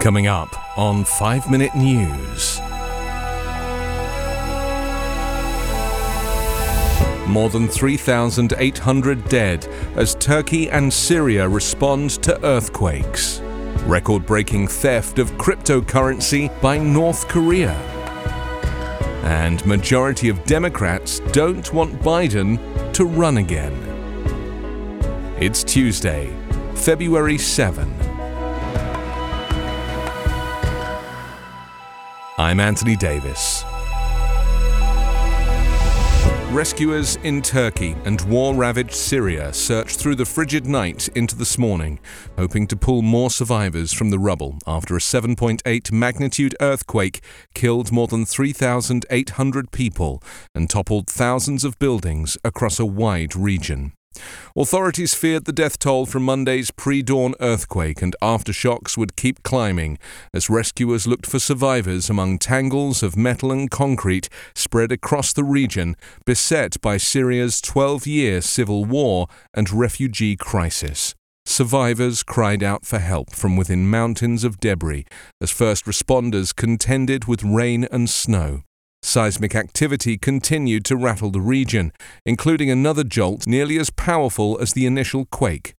Coming up on 5 Minute News. More than 3,800 dead as Turkey and Syria respond to earthquakes. Record breaking theft of cryptocurrency by North Korea. And majority of Democrats don't want Biden to run again. It's Tuesday, February 7. I'm Anthony Davis. Rescuers in Turkey and war ravaged Syria searched through the frigid night into this morning, hoping to pull more survivors from the rubble after a 7.8 magnitude earthquake killed more than 3,800 people and toppled thousands of buildings across a wide region. Authorities feared the death toll from Monday's pre dawn earthquake and aftershocks would keep climbing as rescuers looked for survivors among tangles of metal and concrete spread across the region beset by Syria's 12 year civil war and refugee crisis. Survivors cried out for help from within mountains of debris as first responders contended with rain and snow. Seismic activity continued to rattle the region, including another jolt nearly as powerful as the initial quake.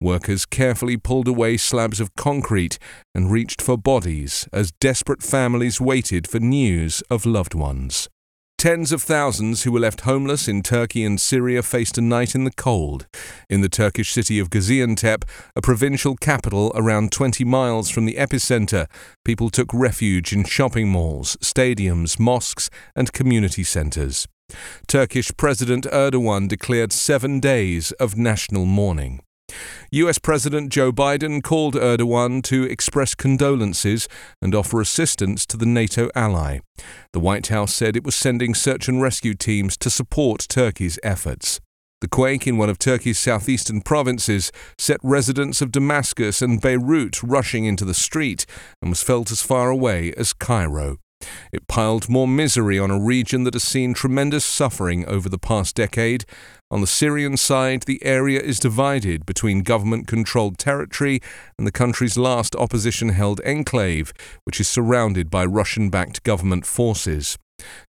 Workers carefully pulled away slabs of concrete and reached for bodies as desperate families waited for news of loved ones. Tens of thousands who were left homeless in Turkey and Syria faced a night in the cold. In the Turkish city of Gaziantep, a provincial capital around 20 miles from the epicenter, people took refuge in shopping malls, stadiums, mosques, and community centers. Turkish President Erdogan declared seven days of national mourning. US President Joe Biden called Erdogan to express condolences and offer assistance to the NATO ally. The White House said it was sending search and rescue teams to support Turkey's efforts. The quake in one of Turkey's southeastern provinces set residents of Damascus and Beirut rushing into the street and was felt as far away as Cairo. It piled more misery on a region that has seen tremendous suffering over the past decade. On the Syrian side, the area is divided between government controlled territory and the country's last opposition held enclave, which is surrounded by Russian backed government forces.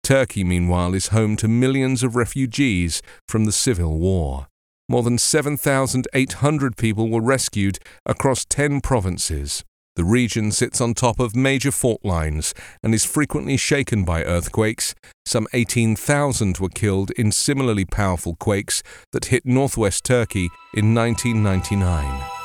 Turkey, meanwhile, is home to millions of refugees from the civil war. More than 7,800 people were rescued across 10 provinces. The region sits on top of major fault lines and is frequently shaken by earthquakes. Some 18,000 were killed in similarly powerful quakes that hit northwest Turkey in 1999.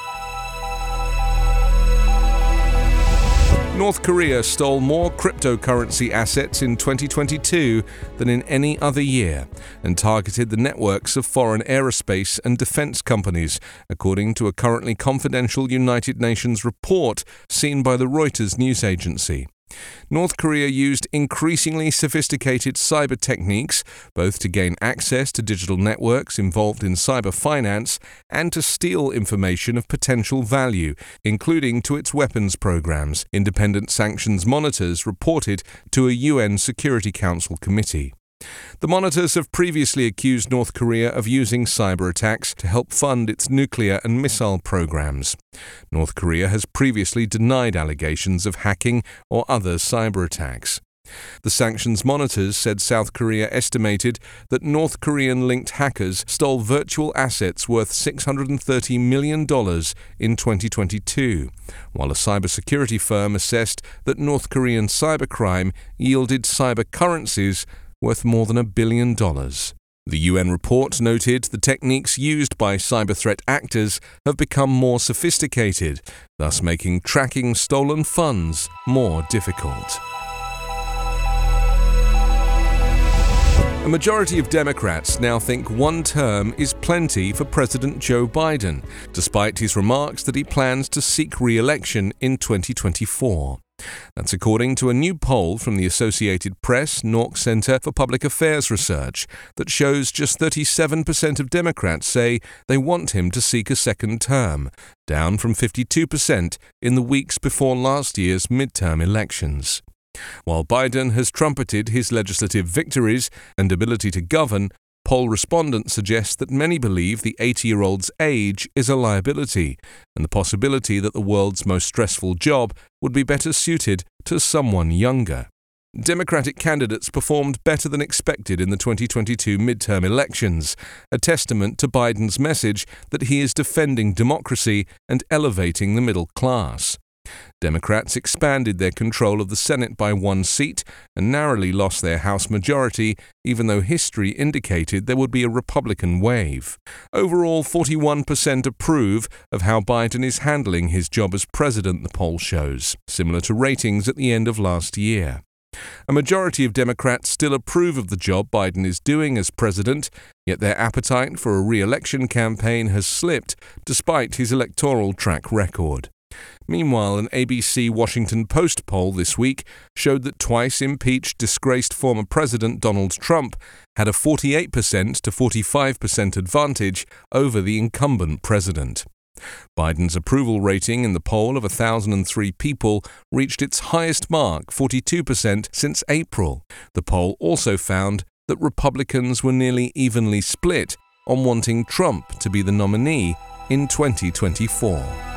North Korea stole more cryptocurrency assets in 2022 than in any other year and targeted the networks of foreign aerospace and defense companies, according to a currently confidential United Nations report seen by the Reuters news agency. North Korea used increasingly sophisticated cyber techniques, both to gain access to digital networks involved in cyber finance and to steal information of potential value, including to its weapons programs, independent sanctions monitors reported to a UN Security Council committee. The monitors have previously accused North Korea of using cyber attacks to help fund its nuclear and missile programs. North Korea has previously denied allegations of hacking or other cyber attacks. The sanctions monitors said South Korea estimated that North Korean linked hackers stole virtual assets worth $630 million in 2022, while a cybersecurity firm assessed that North Korean cybercrime yielded cyber currencies worth more than a billion dollars. The UN report noted the techniques used by cyber threat actors have become more sophisticated, thus making tracking stolen funds more difficult. A majority of Democrats now think one term is plenty for President Joe Biden, despite his remarks that he plans to seek re election in 2024. That's according to a new poll from the Associated Press NORC Center for Public Affairs Research that shows just 37% of Democrats say they want him to seek a second term, down from 52% in the weeks before last year's midterm elections. While Biden has trumpeted his legislative victories and ability to govern, Poll respondents suggest that many believe the 80 year old's age is a liability, and the possibility that the world's most stressful job would be better suited to someone younger. Democratic candidates performed better than expected in the 2022 midterm elections, a testament to Biden's message that he is defending democracy and elevating the middle class. Democrats expanded their control of the Senate by one seat and narrowly lost their House majority, even though history indicated there would be a Republican wave. Overall, 41% approve of how Biden is handling his job as president, the poll shows, similar to ratings at the end of last year. A majority of Democrats still approve of the job Biden is doing as president, yet their appetite for a re election campaign has slipped despite his electoral track record. Meanwhile, an ABC Washington Post poll this week showed that twice impeached disgraced former President Donald Trump had a 48% to 45% advantage over the incumbent president. Biden's approval rating in the poll of 1,003 people reached its highest mark, 42%, since April. The poll also found that Republicans were nearly evenly split on wanting Trump to be the nominee in 2024.